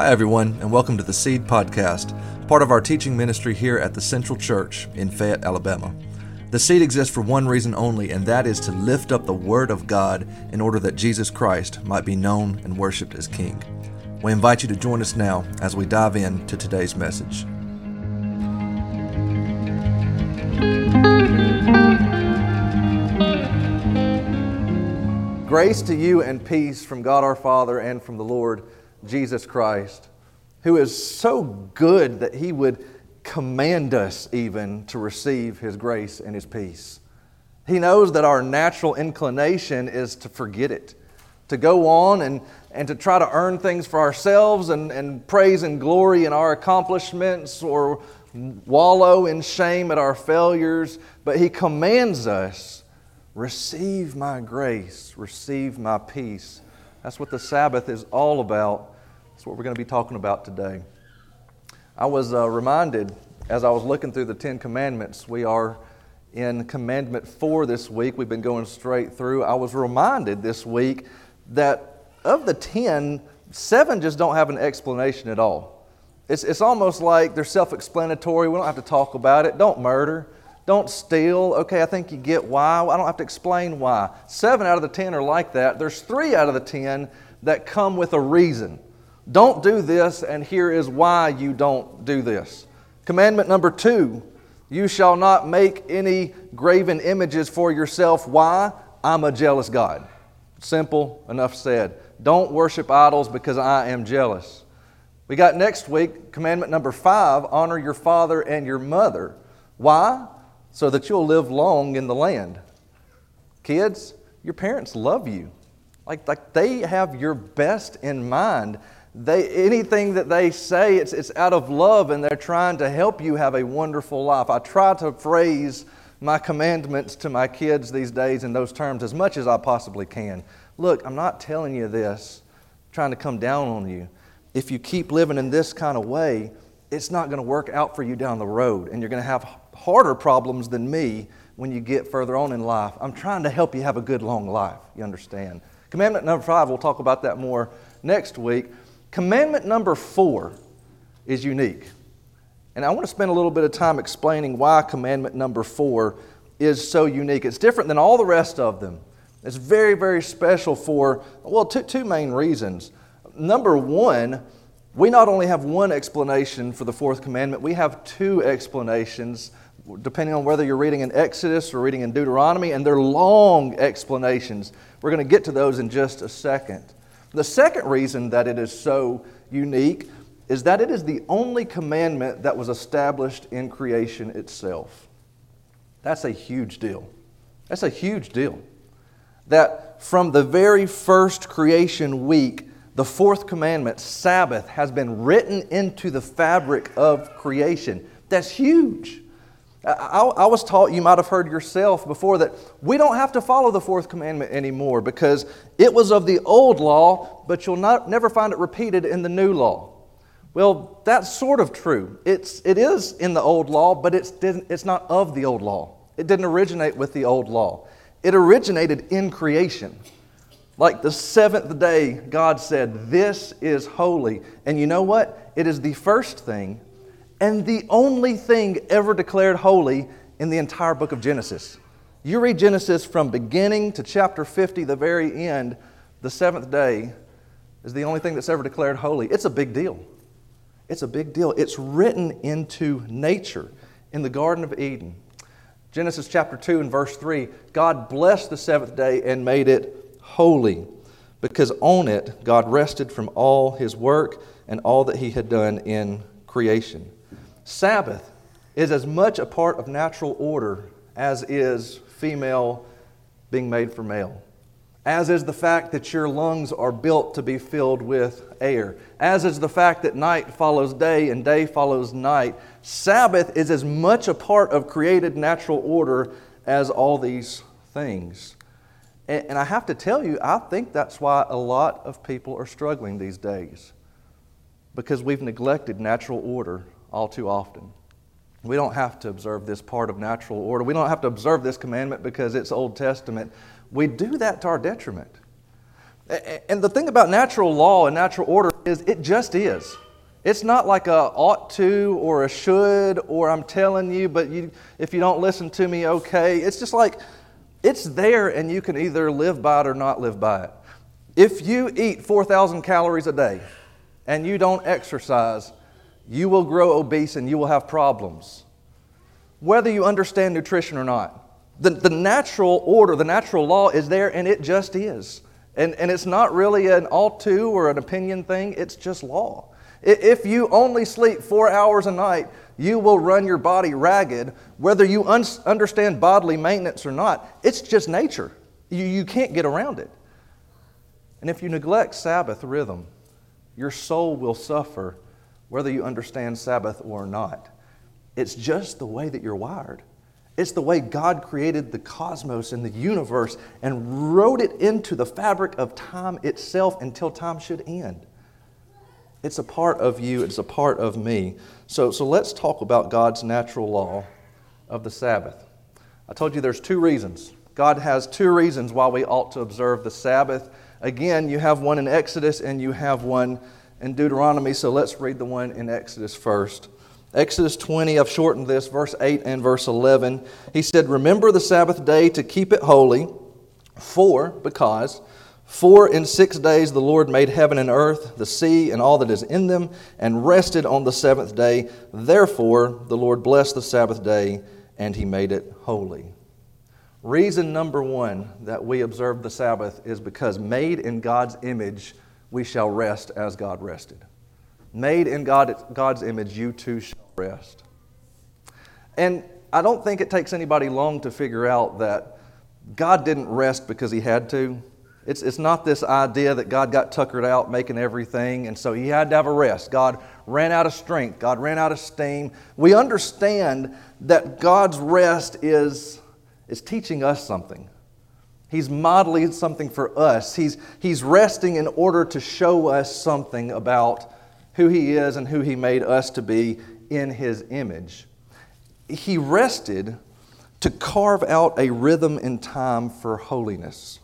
Hi, everyone, and welcome to the Seed Podcast, part of our teaching ministry here at the Central Church in Fayette, Alabama. The Seed exists for one reason only, and that is to lift up the Word of God in order that Jesus Christ might be known and worshiped as King. We invite you to join us now as we dive into today's message. Grace to you and peace from God our Father and from the Lord Jesus Christ, who is so good that he would command us even to receive his grace and his peace. He knows that our natural inclination is to forget it, to go on and, and to try to earn things for ourselves and, and praise and glory in our accomplishments or wallow in shame at our failures. But he commands us receive my grace, receive my peace. That's what the Sabbath is all about. That's what we're going to be talking about today. I was uh, reminded as I was looking through the Ten Commandments, we are in Commandment 4 this week. We've been going straight through. I was reminded this week that of the 10, seven just don't have an explanation at all. It's, it's almost like they're self explanatory. We don't have to talk about it. Don't murder. Don't steal. Okay, I think you get why. I don't have to explain why. Seven out of the 10 are like that. There's three out of the 10 that come with a reason. Don't do this, and here is why you don't do this. Commandment number two you shall not make any graven images for yourself. Why? I'm a jealous God. Simple, enough said. Don't worship idols because I am jealous. We got next week, commandment number five honor your father and your mother. Why? So that you'll live long in the land. Kids, your parents love you. Like, like they have your best in mind they, anything that they say, it's, it's out of love and they're trying to help you have a wonderful life. I try to phrase my commandments to my kids these days in those terms as much as I possibly can. Look, I'm not telling you this trying to come down on you. If you keep living in this kind of way, it's not going to work out for you down the road, and you're going to have harder problems than me when you get further on in life. I'm trying to help you have a good long life, you understand? Commandment number five, we'll talk about that more next week. Commandment number four is unique. And I want to spend a little bit of time explaining why commandment number four is so unique. It's different than all the rest of them. It's very, very special for, well, two, two main reasons. Number one, we not only have one explanation for the fourth commandment, we have two explanations, depending on whether you're reading in Exodus or reading in Deuteronomy, and they're long explanations. We're going to get to those in just a second. The second reason that it is so unique is that it is the only commandment that was established in creation itself. That's a huge deal. That's a huge deal. That from the very first creation week, the fourth commandment, Sabbath, has been written into the fabric of creation. That's huge. I, I, was taught, you might have heard yourself before, that we don't have to follow the fourth commandment anymore because it was of the old law, but you'll not, never find it repeated in the new law. Well, that's sort of true. It's, it is in the old law, but it's, it's not of the old law. It didn't originate with the old law, it originated in creation. Like the seventh day, God said, This is holy. And you know what? It is the first thing and the only thing ever declared holy in the entire book of Genesis. You read Genesis from beginning to chapter 50, the very end, the seventh day is the only thing that's ever declared holy. It's a big deal. It's a big deal. It's written into nature in the Garden of Eden. Genesis chapter 2 and verse 3 God blessed the seventh day and made it holy because on it God rested from all his work and all that he had done in creation. Sabbath is as much a part of natural order as is female being made for male. As is the fact that your lungs are built to be filled with air. As is the fact that night follows day and day follows night. Sabbath is as much a part of created natural order as all these things. And, I have to tell you, I think that's why a lot of people are struggling these days. Because we've neglected natural order all too often. We don't have to observe this part of natural order. We don't have to observe this commandment because it's Old Testament. We do that to our detriment. And the thing about natural law and natural order is it just is. It's not like a ought to or a should or I'm telling you, but you, if you don't listen to me, okay. It's just like it's there and you can either live by it or not live by it. If you eat 4,000 calories a day and you don't exercise, you will grow obese and you will have problems, whether you understand nutrition or not. The, the natural order, the natural law is there and it just is. And, and it's not really an ought to or an opinion thing, it's just law. If you only sleep four hours a night, you will run your body ragged, whether you un- understand bodily maintenance or not. It's just nature. You, you can't get around it. And if you neglect Sabbath rhythm, your soul will suffer whether you understand Sabbath or not. It's just the way that you're wired. It's the way God created the cosmos and the universe and wrote it into the fabric of time itself until time should end. It's a part of you, it's a part of me. So, so let's talk about God's natural law of the Sabbath. I told you there's two reasons. God has two reasons why we ought to observe the Sabbath. Again, you have one in Exodus and you have one in Deuteronomy, so let's read the one in Exodus first. Exodus 20, I've shortened this, verse 8 and verse 11. He said, Remember the Sabbath day to keep it holy, for, because, for in six days the Lord made heaven and earth, the sea, and all that is in them, and rested on the seventh day. Therefore, the Lord blessed the Sabbath day, and he made it holy. Reason number one that we observe the Sabbath is because made in God's image, we shall rest as God rested. Made in God, God's image, you too shall rest. And I don't think it takes anybody long to figure out that God didn't rest because he had to. It's, it's not this idea that God got tuckered out making everything, and so he had to have a rest. God ran out of strength, God ran out of steam. We understand that God's rest is, is teaching us something. He's modeling something for us. He's, he's resting in order to show us something about who He is and who He made us to be in His image. He rested to carve out a rhythm in time for holiness.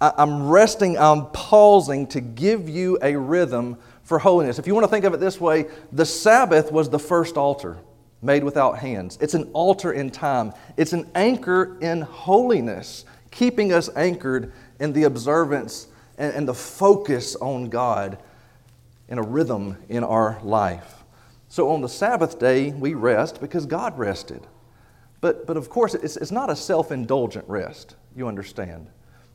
I'm resting, I'm pausing to give you a rhythm for holiness. If you want to think of it this way, the Sabbath was the first altar made without hands. It's an altar in time, it's an anchor in holiness, keeping us anchored in the observance and, and the focus on God in a rhythm in our life. So on the Sabbath day, we rest because God rested. But, but of course, it's, it's not a self indulgent rest, you understand.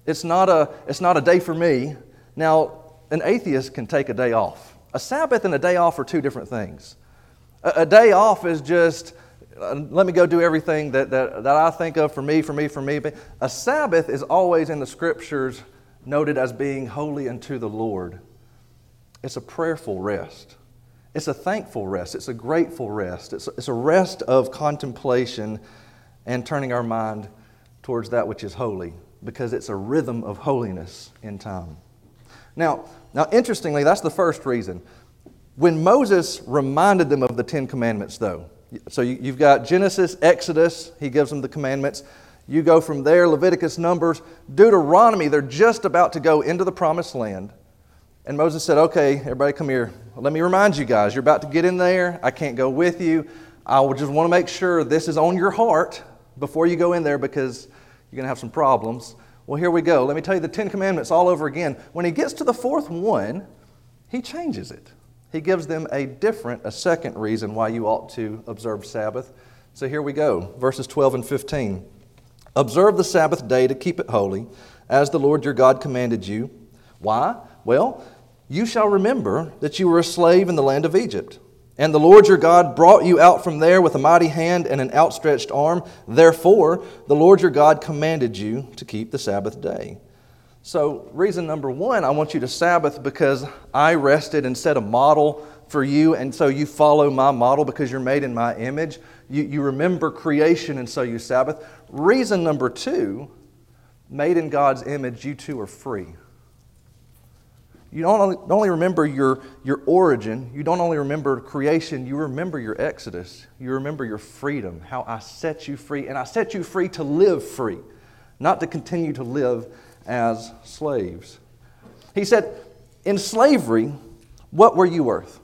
It's not, a, it's not a day for me. Now, an atheist can take a day off. A Sabbath and a day off are two different things. A, a day off is just, Uh, let me go do everything that, that, that I think of for me, for me, for me. A Sabbath is always in the scriptures noted as being holy unto the Lord. It's a prayerful rest. It's a thankful rest. It's a grateful rest. It's it's a rest of contemplation and turning our mind towards that which is holy because it's a rhythm of holiness in time. Now, now interestingly, that's the first reason. When Moses reminded them of the Ten Commandments, though, so you've got Genesis, Exodus, he gives them the commandments. You go from there, Leviticus, Numbers, Deuteronomy, they're just about to go into the promised land. And Moses said, Okay, everybody come here. Let me remind you guys, you're about to get in there. I can't go with you. I just want to make sure this is on your heart before you go in there because you're going to have some problems. Well, here we go. Let me tell you the Ten Commandments all over again. When he gets to the fourth one, he changes it. He gives them a different, a second reason why you ought to observe Sabbath. So here we go, verses 12 and 15. Observe the Sabbath day to keep it holy, as the Lord your God commanded you. Why? Well, you shall remember that you were a slave in the land of Egypt and the Lord your God brought you out from there with a mighty hand and an outstretched arm. Therefore, the Lord your God commanded you to keep the Sabbath day. So, reason number one, I want you to Sabbath because I rested and set a model for you, and so you follow my model because you're made in my image. You, you remember creation, and so you Sabbath. Reason number two, made in God's image, you too are free. You don't only, don't only remember your, your origin, you don't only remember creation, you remember your exodus. You remember your freedom, how I set you free. And I set you free to live free, not to continue to live as slaves. He said, In slavery, what were you worth?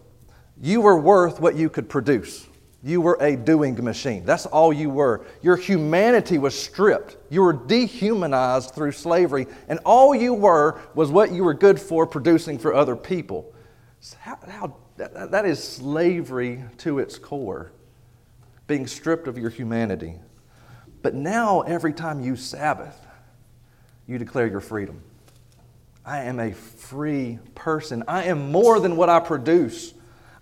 You were worth what you could produce. You were a doing machine. That's all you were. Your humanity was stripped. You were dehumanized through slavery, and all you were was what you were good for producing for other people. How, how, that, that is slavery to its core, being stripped of your humanity. But now, every time you Sabbath, you declare your freedom. I am a free person. I am more than what I produce.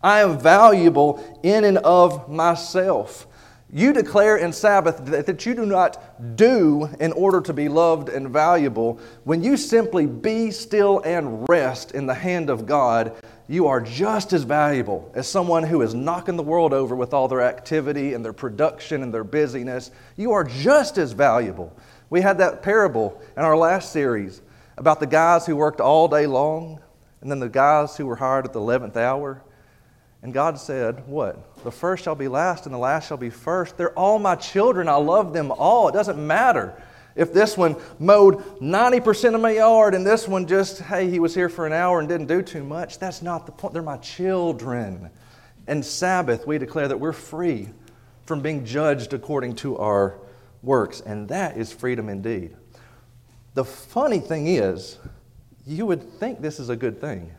I am valuable in and of myself. You declare in Sabbath that you do not do in order to be loved and valuable. When you simply be still and rest in the hand of God, you are just as valuable as someone who is knocking the world over with all their activity and their production and their busyness. You are just as valuable. We had that parable in our last series about the guys who worked all day long and then the guys who were hired at the 11th hour. And God said, What? The first shall be last and the last shall be first. They're all my children. I love them all. It doesn't matter if this one mowed 90% of my yard and this one just, hey, he was here for an hour and didn't do too much. That's not the point. They're my children. And Sabbath, we declare that we're free from being judged according to our works. And that is freedom indeed. The funny thing is, you would think this is a good thing.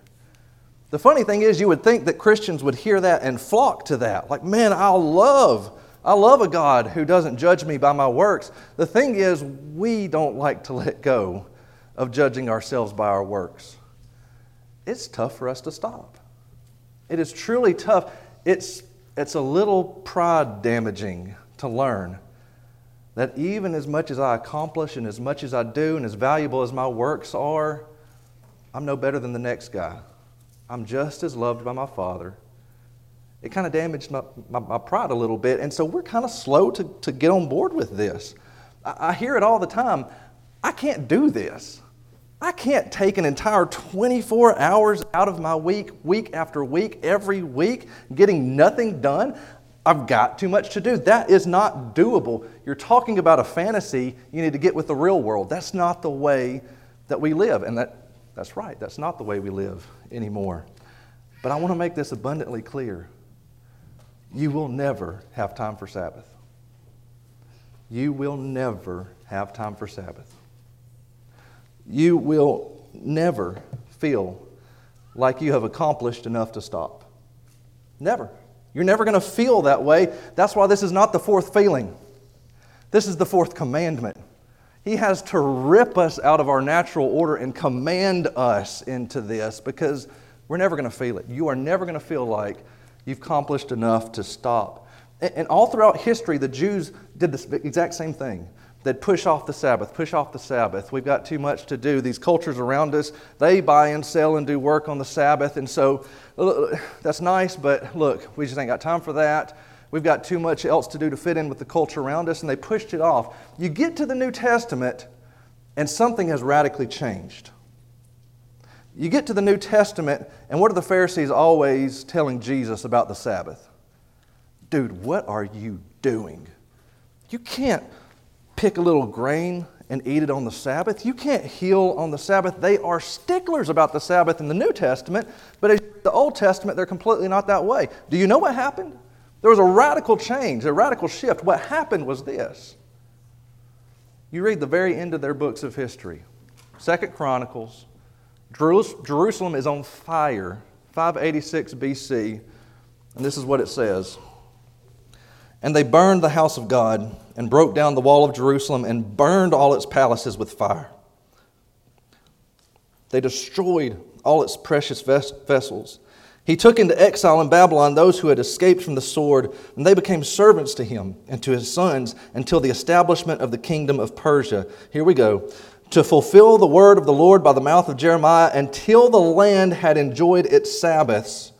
The funny thing is, you would think that Christians would hear that and flock to that. Like, man, I love, I love a God who doesn't judge me by my works. The thing is, we don't like to let go of judging ourselves by our works. It's tough for us to stop. It is truly tough. It's, it's a little pride damaging to learn that even as much as I accomplish and as much as I do and as valuable as my works are, I'm no better than the next guy. I'm just as loved by my Father. It kind of damaged my, my, my, pride a little bit, and so we're kind of slow to, to get on board with this. I, I hear it all the time. I can't do this. I can't take an entire 24 hours out of my week, week after week, every week, getting nothing done. I've got too much to do. That is not doable. You're talking about a fantasy. You need to get with the real world. That's not the way that we live. And that, that's right. That's not the way we live anymore. But I want to make this abundantly clear. You will never have time for Sabbath. You will never have time for Sabbath. You will never feel like you have accomplished enough to stop. Never. You're never going to feel that way. That's why this is not the fourth feeling. This is the fourth commandment. He has to rip us out of our natural order and command us into this because we're never going to feel it. You are never going to feel like you've accomplished enough to stop. And all throughout history, the Jews did this exact same thing. They'd push off the Sabbath, push off the Sabbath. We've got too much to do. These cultures around us, they buy and sell and do work on the Sabbath. And so that's nice, but look, we just ain't got time for that. We've got too much else to do to fit in with the culture around us, and they pushed it off. You get to the New Testament, and something has radically changed. You get to the New Testament, and what are the Pharisees always telling Jesus about the Sabbath? Dude, what are you doing? You can't pick a little grain and eat it on the Sabbath. You can't heal on the Sabbath. They are sticklers about the Sabbath in the New Testament, but in the Old Testament, they're completely not that way. Do you know what happened? There was a radical change, a radical shift. What happened was this. You read the very end of their books of history. Second Chronicles, Jerusalem is on fire, 586 BC, and this is what it says. And they burned the house of God and broke down the wall of Jerusalem and burned all its palaces with fire. They destroyed all its precious vessels he took into exile in Babylon those who had escaped from the sword, and they became servants to him and to his sons until the establishment of the kingdom of Persia. Here we go. To fulfill the word of the Lord by the mouth of Jeremiah until the land had enjoyed its Sabbaths.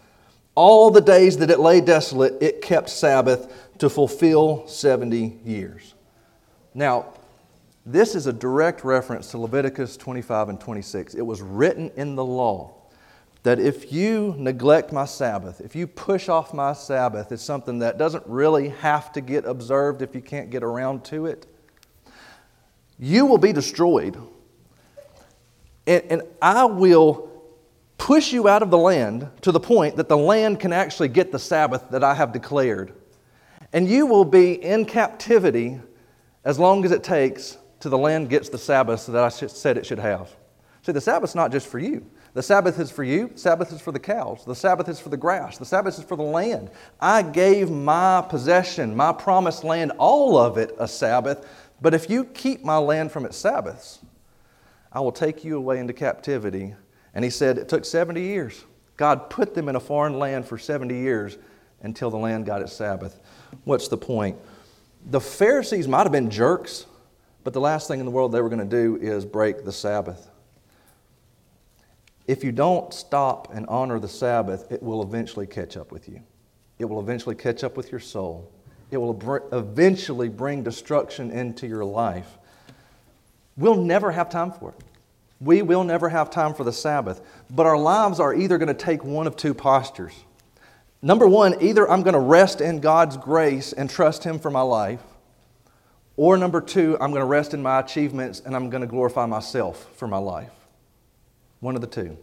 All the days that it lay desolate, it kept Sabbath to fulfill 70 years. Now, this is a direct reference to Leviticus 25 and 26. It was written in the law that if you neglect my Sabbath, if you push off my Sabbath, it's something that doesn't really have to get observed if you can't get around to it, you will be destroyed. And, and I will push you out of the land to the point that the land can actually get the Sabbath that I have declared. And you will be in captivity as long as it takes to the land gets the Sabbath that I said it should have. See, the Sabbath's not just for you. The Sabbath is for you. Sabbath is for the cows. The Sabbath is for the grass. The Sabbath is for the land. I gave my possession, my promised land, all of it a Sabbath. But if you keep my land from its Sabbaths, I will take you away into captivity and he said it took 70 years. God put them in a foreign land for 70 years until the land got its Sabbath. What's the point? The Pharisees might have been jerks, but the last thing in the world they were going to do is break the Sabbath. If you don't stop and honor the Sabbath, it will eventually catch up with you. It will eventually catch up with your soul. It will eventually bring destruction into your life. We'll never have time for it. We will never have time for the Sabbath. But our lives are either going to take one of two postures. Number one, either I'm going to rest in God's grace and trust Him for my life, or number two, I'm going to rest in my achievements and I'm going to glorify myself for my life. One of the two.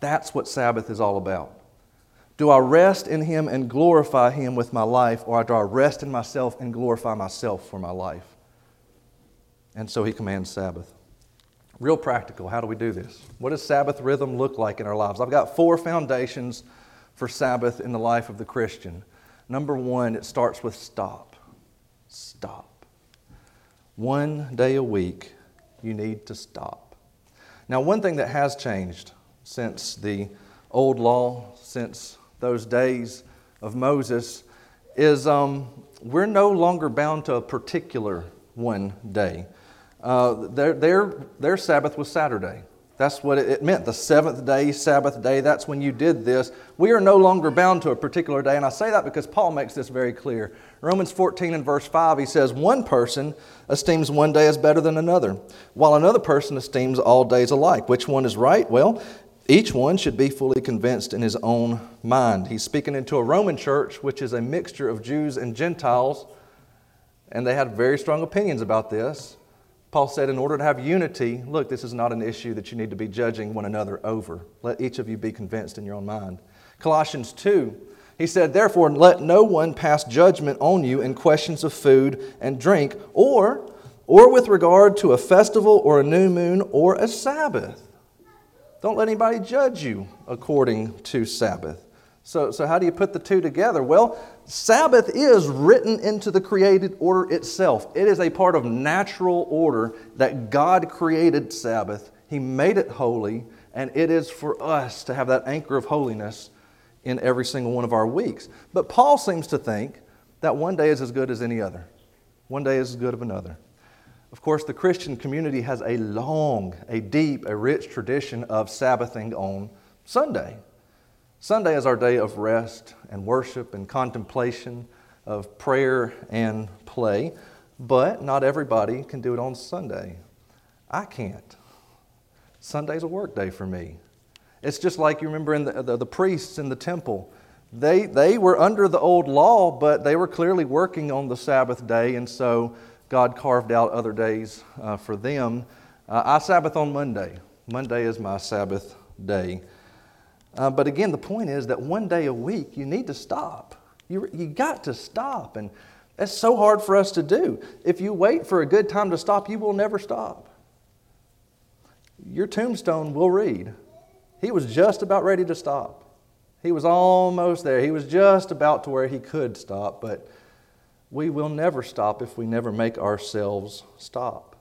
That's what Sabbath is all about. Do I rest in Him and glorify Him with my life, or do I rest in myself and glorify myself for my life? And so He commands Sabbath. Real practical, how do we do this? What does Sabbath rhythm look like in our lives? I've got four foundations for Sabbath in the life of the Christian. Number one, it starts with stop. Stop. One day a week, you need to stop. Now, one thing that has changed since the old law, since those days of Moses, is um, we're no longer bound to a particular one day. Uh, their, their, their Sabbath was Saturday. That's what it meant. The seventh day, Sabbath day, that's when you did this. We are no longer bound to a particular day. And I say that because Paul makes this very clear. Romans 14 and verse 5, he says, One person esteems one day as better than another, while another person esteems all days alike. Which one is right? Well, each one should be fully convinced in his own mind. He's speaking into a Roman church, which is a mixture of Jews and Gentiles, and they had very strong opinions about this. Paul said, in order to have unity, look, this is not an issue that you need to be judging one another over. Let each of you be convinced in your own mind. Colossians 2, he said, Therefore, let no one pass judgment on you in questions of food and drink, or, or with regard to a festival or a new moon or a Sabbath. Don't let anybody judge you according to Sabbath. So, so how do you put the two together? Well, Sabbath is written into the created order itself. It is a part of natural order that God created Sabbath. He made it holy, and it is for us to have that anchor of holiness in every single one of our weeks. But Paul seems to think that one day is as good as any other. One day is as good as another. Of course, the Christian community has a long, a deep, a rich tradition of Sabbathing on Sunday. Sunday is our day of rest and worship and contemplation, of prayer and play, but not everybody can do it on Sunday. I can't. Sunday's a work day for me. It's just like you remember in the, the, the, priests in the temple. They, they were under the old law, but they were clearly working on the Sabbath day, and so God carved out other days uh, for them. Uh, I Sabbath on Monday. Monday is my Sabbath day. Uh, but again, the point is that one day a week, you need to stop. You, you got to stop. And that's so hard for us to do. If you wait for a good time to stop, you will never stop. Your tombstone will read. He was just about ready to stop. He was almost there. He was just about to where he could stop, but we will never stop if we never make ourselves stop.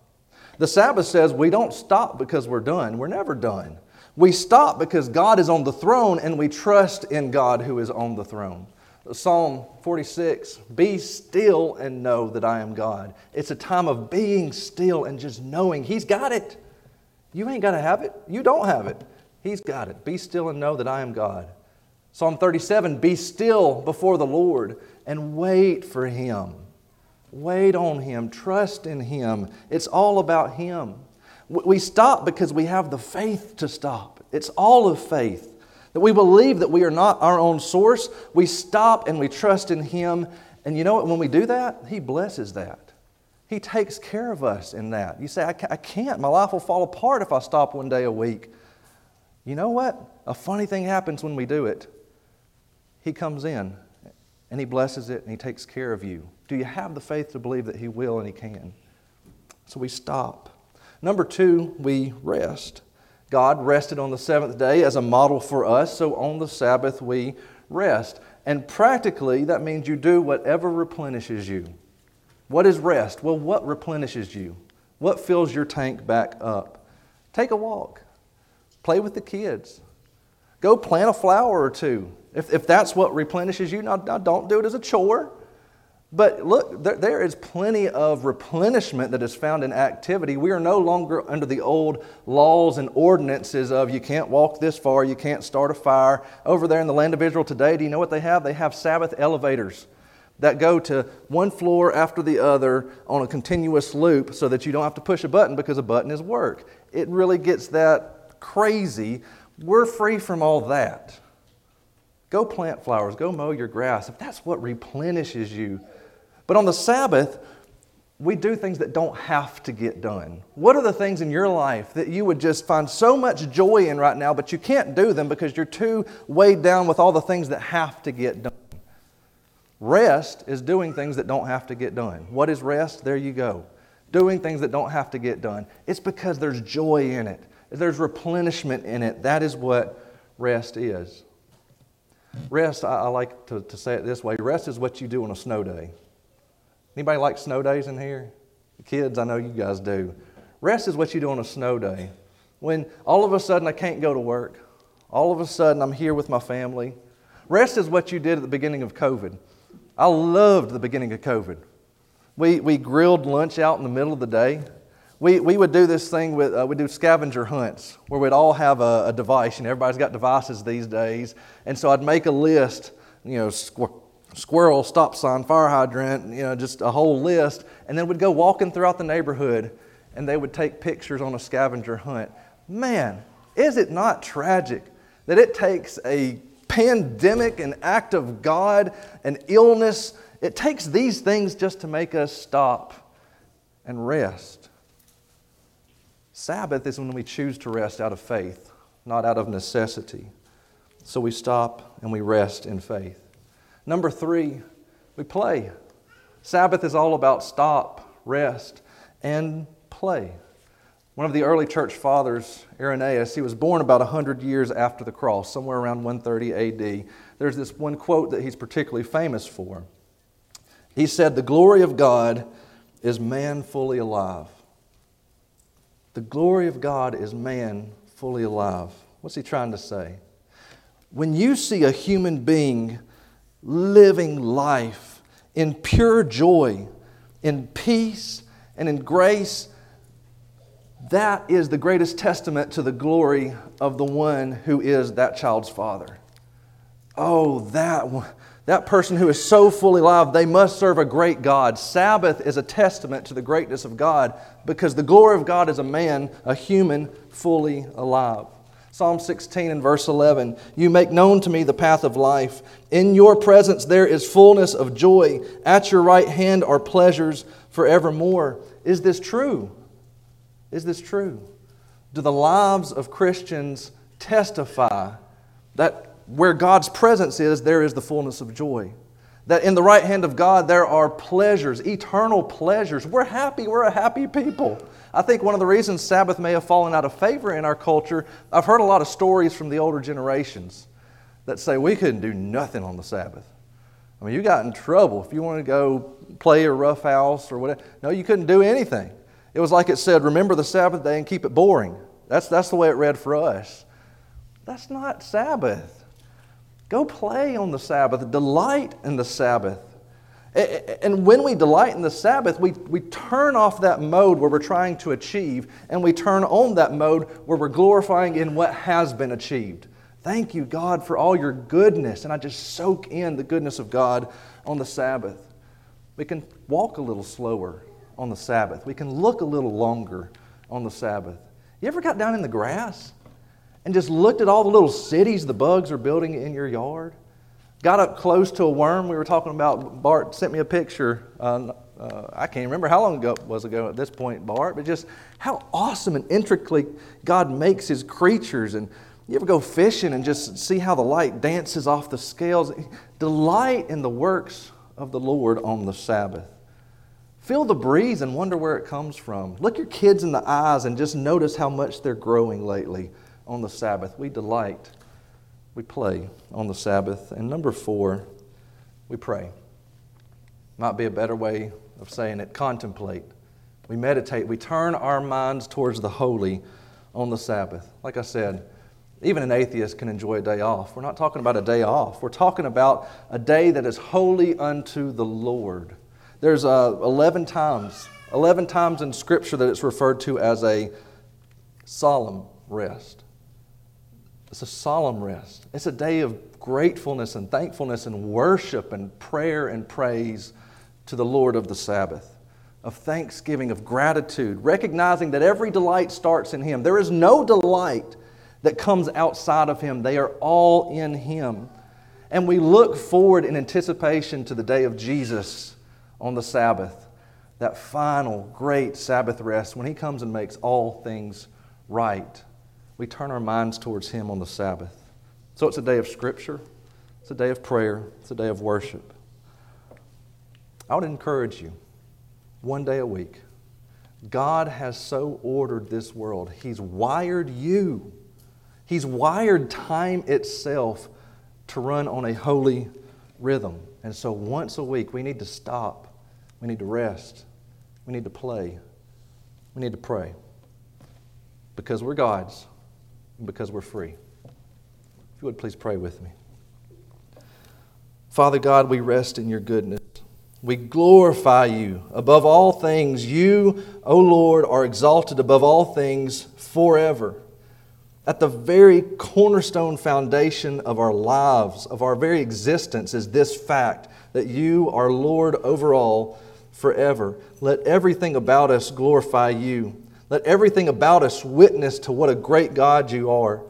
The Sabbath says we don't stop because we're done. We're never done. We stop because God is on the throne and we trust in God who is on the throne. Psalm 46 Be still and know that I am God. It's a time of being still and just knowing He's got it. You ain't got to have it. You don't have it. He's got it. Be still and know that I am God. Psalm 37 Be still before the Lord and wait for Him. Wait on Him. Trust in Him. It's all about Him. We stop because we have the faith to stop. It's all of faith. That we believe that we are not our own source. We stop and we trust in Him. And you know what? When we do that, He blesses that. He takes care of us in that. You say, I can't. My life will fall apart if I stop one day a week. You know what? A funny thing happens when we do it. He comes in and He blesses it and He takes care of you. Do you have the faith to believe that He will and He can? So we stop. Number two, we rest. God rested on the seventh day as a model for us, so on the Sabbath we rest. And practically, that means you do whatever replenishes you. What is rest? Well, what replenishes you? What fills your tank back up? Take a walk. Play with the kids. Go plant a flower or two. If, if that's what replenishes you, now, now don't do it as a chore. But look, there, there is plenty of replenishment that is found in activity. We are no longer under the old laws and ordinances of you can't walk this far, you can't start a fire. Over there in the land of Israel today, do you know what they have? They have Sabbath elevators that go to one floor after the other on a continuous loop so that you don't have to push a button because a button is work. It really gets that crazy. We're free from all that. Go plant flowers, go mow your grass, if that's what replenishes you. But on the Sabbath, we do things that don't have to get done. What are the things in your life that you would just find so much joy in right now, but you can't do them because you're too weighed down with all the things that have to get done? Rest is doing things that don't have to get done. What is rest? There you go. Doing things that don't have to get done. It's because there's joy in it, there's replenishment in it. That is what rest is. Rest, I, I like to, to say it this way rest is what you do on a snow day. Anybody like snow days in here? Kids, I know you guys do. Rest is what you do on a snow day. When all of a sudden I can't go to work, all of a sudden I'm here with my family. Rest is what you did at the beginning of COVID. I loved the beginning of COVID. We, we grilled lunch out in the middle of the day we, we would do this thing with, uh, we do scavenger hunts where we'd all have a, a, device, and everybody's got devices these days. And so I'd make a list, you know, squ- squirrel, stop sign, fire hydrant, you know, just a whole list. And then we'd go walking throughout the neighborhood and they would take pictures on a scavenger hunt. Man, is it not tragic that it takes a pandemic, an act of God, an illness, it takes these things just to make us stop and rest? Sabbath is when we choose to rest out of faith, not out of necessity. So we stop and we rest in faith. Number three, we play. Sabbath is all about stop, rest, and play. One of the early church fathers, Irenaeus, he was born about 100 years after the cross, somewhere around 130 AD. There's this one quote that he's particularly famous for. He said, The glory of God is man fully alive. The glory of God is man fully alive. What's he trying to say? When you see a human being living life in pure joy, in peace, and in grace, that is the greatest testament to the glory of the one who is that child's father. Oh, that one that person who is so fully alive, they must serve a great God. Sabbath is a testament to the greatness of God because the glory of God is a man, a human, fully alive. Psalm 16 and verse 11 You make known to me the path of life. In your presence there is fullness of joy. At your right hand are pleasures forevermore. Is this true? Is this true? Do the lives of Christians testify that where God's presence is, there is the fullness of joy. That in the right hand of God, there are pleasures, eternal pleasures. We're happy. We're a happy people. I think one of the reasons Sabbath may have fallen out of favor in our culture, I've heard a lot of stories from the older generations that say we couldn't do nothing on the Sabbath. I mean, you got in trouble if you wanted to go play a rough house or whatever. No, you couldn't do anything. It was like it said, remember the Sabbath day and keep it boring. That's, that's the way it read for us. That's not Sabbath. Go play on the Sabbath, delight in the Sabbath. And when we delight in the Sabbath, we, we turn off that mode where we're trying to achieve, and we turn on that mode where we're glorifying in what has been achieved. Thank you, God, for all your goodness. And I just soak in the goodness of God on the Sabbath. We can walk a little slower on the Sabbath, we can look a little longer on the Sabbath. You ever got down in the grass and just looked at all the little cities the bugs are building in your yard. Got up close to a worm we were talking about. Bart sent me a picture uh, uh, I can't remember how long ago it was ago at this point, Bart, but just how awesome and intricately God makes his creatures. And you ever go fishing and just see how the light dances off the scales? Delight in the works of the Lord on the Sabbath. Feel the breeze and wonder where it comes from. Look your kids in the eyes and just notice how much they're growing lately on the Sabbath. We delight, we play on the Sabbath. And number four, we pray. Might be a better way of saying it contemplate. We meditate. We turn our minds towards the holy on the Sabbath. Like I said, even an atheist can enjoy a day off. We're not talking about a day off. We're talking about a day that is holy unto the Lord. There's uh, 11 times, 11 times in Scripture that it's referred to as a solemn rest. It's a solemn rest. It's a day of gratefulness and thankfulness and worship and prayer and praise to the Lord of the Sabbath, of thanksgiving, of gratitude, recognizing that every delight starts in Him. There is no delight that comes outside of Him, they are all in Him. And we look forward in anticipation to the day of Jesus on the Sabbath, that final great Sabbath rest when He comes and makes all things right. We turn our minds towards Him on the Sabbath. So it's a day of Scripture, it's a day of prayer, it's a day of worship. I would encourage you one day a week. God has so ordered this world, He's wired you, He's wired time itself to run on a holy rhythm. And so once a week, we need to stop we need to rest. We need to play. We need to pray. Because we're God's because we're free. If you would please pray with me. Father God, we rest in your goodness. We glorify you above all things. You, O Lord, are exalted above all things forever. At the very cornerstone foundation of our lives, of our very existence, is this fact that you are Lord over all forever. Let everything about us glorify you. Let everything about us witness to what a great God you are.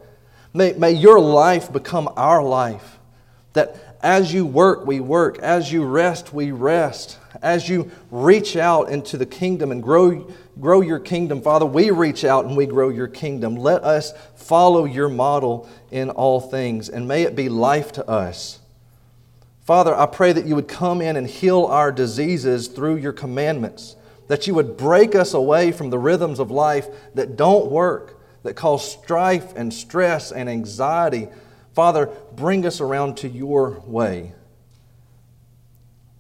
May, may your life become our life. That as you work, we work. As you rest, we rest. As you reach out into the kingdom and grow, grow your kingdom, Father, we reach out and we grow your kingdom. Let us follow your model in all things, and may it be life to us. Father, I pray that you would come in and heal our diseases through your commandments, that you would break us away from the rhythms of life that don't work, that cause strife and stress and anxiety. Father, bring us around to your way.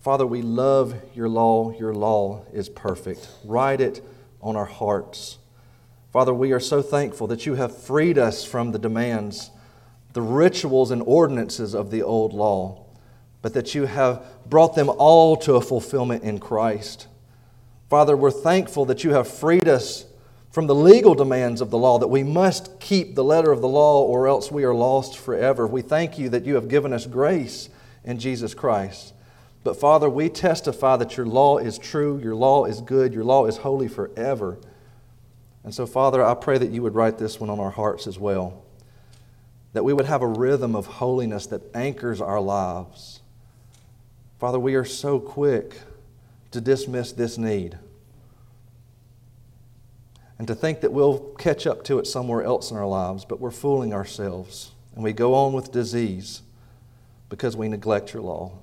Father, we love your law. Your law is perfect. Write it on our hearts. Father, we are so thankful that you have freed us from the demands, the rituals, and ordinances of the old law but that you have brought them all to a fulfillment in Christ. Father, we're thankful that you have freed us from the legal demands of the law, that we must keep the letter of the law or else we are lost forever. We thank you that you have given us grace in Jesus Christ. But Father, we testify that your law is true, your law is good, your law is holy forever. And so, Father, I pray that you would write this one on our hearts as well. That we would have a rhythm of holiness that anchors our lives Father, we are so quick to dismiss this need and to think that we'll catch up to it somewhere else in our lives, but we're fooling ourselves. And we go on with disease because we neglect your law.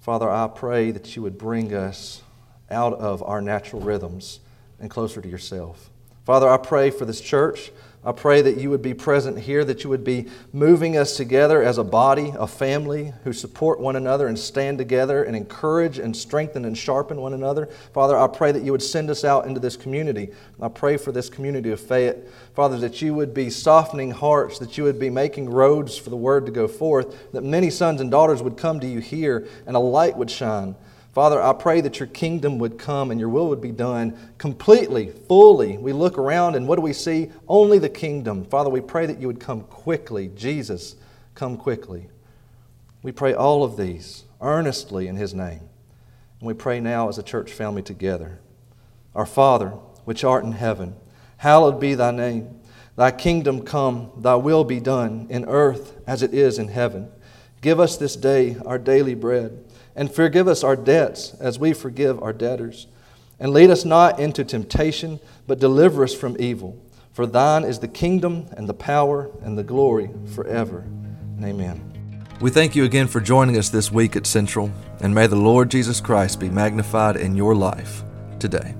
Father, I pray that you would bring us out of our natural rhythms and closer to yourself. Father, I pray for this church. I pray that you would be present here, that you would be moving us together as a body, a family who support one another and stand together and encourage and strengthen and sharpen one another. Father, I pray that you would send us out into this community. I pray for this community of Fayette. Father, that you would be softening hearts, that you would be making roads for the word to go forth, that many sons and daughters would come to you here and a light would shine. Father, I pray that your kingdom would come and your will would be done completely, fully. We look around and what do we see? Only the kingdom. Father, we pray that you would come quickly. Jesus, come quickly. We pray all of these earnestly in his name. And we pray now as a church family together. Our Father, which art in heaven, hallowed be thy name. Thy kingdom come, thy will be done in earth as it is in heaven. Give us this day our daily bread and forgive us our debts as we forgive our debtors. And lead us not into temptation, but deliver us from evil. For thine is the kingdom and the power and the glory forever. Amen. We thank you again for joining us this week at Central, and may the Lord Jesus Christ be magnified in your life today.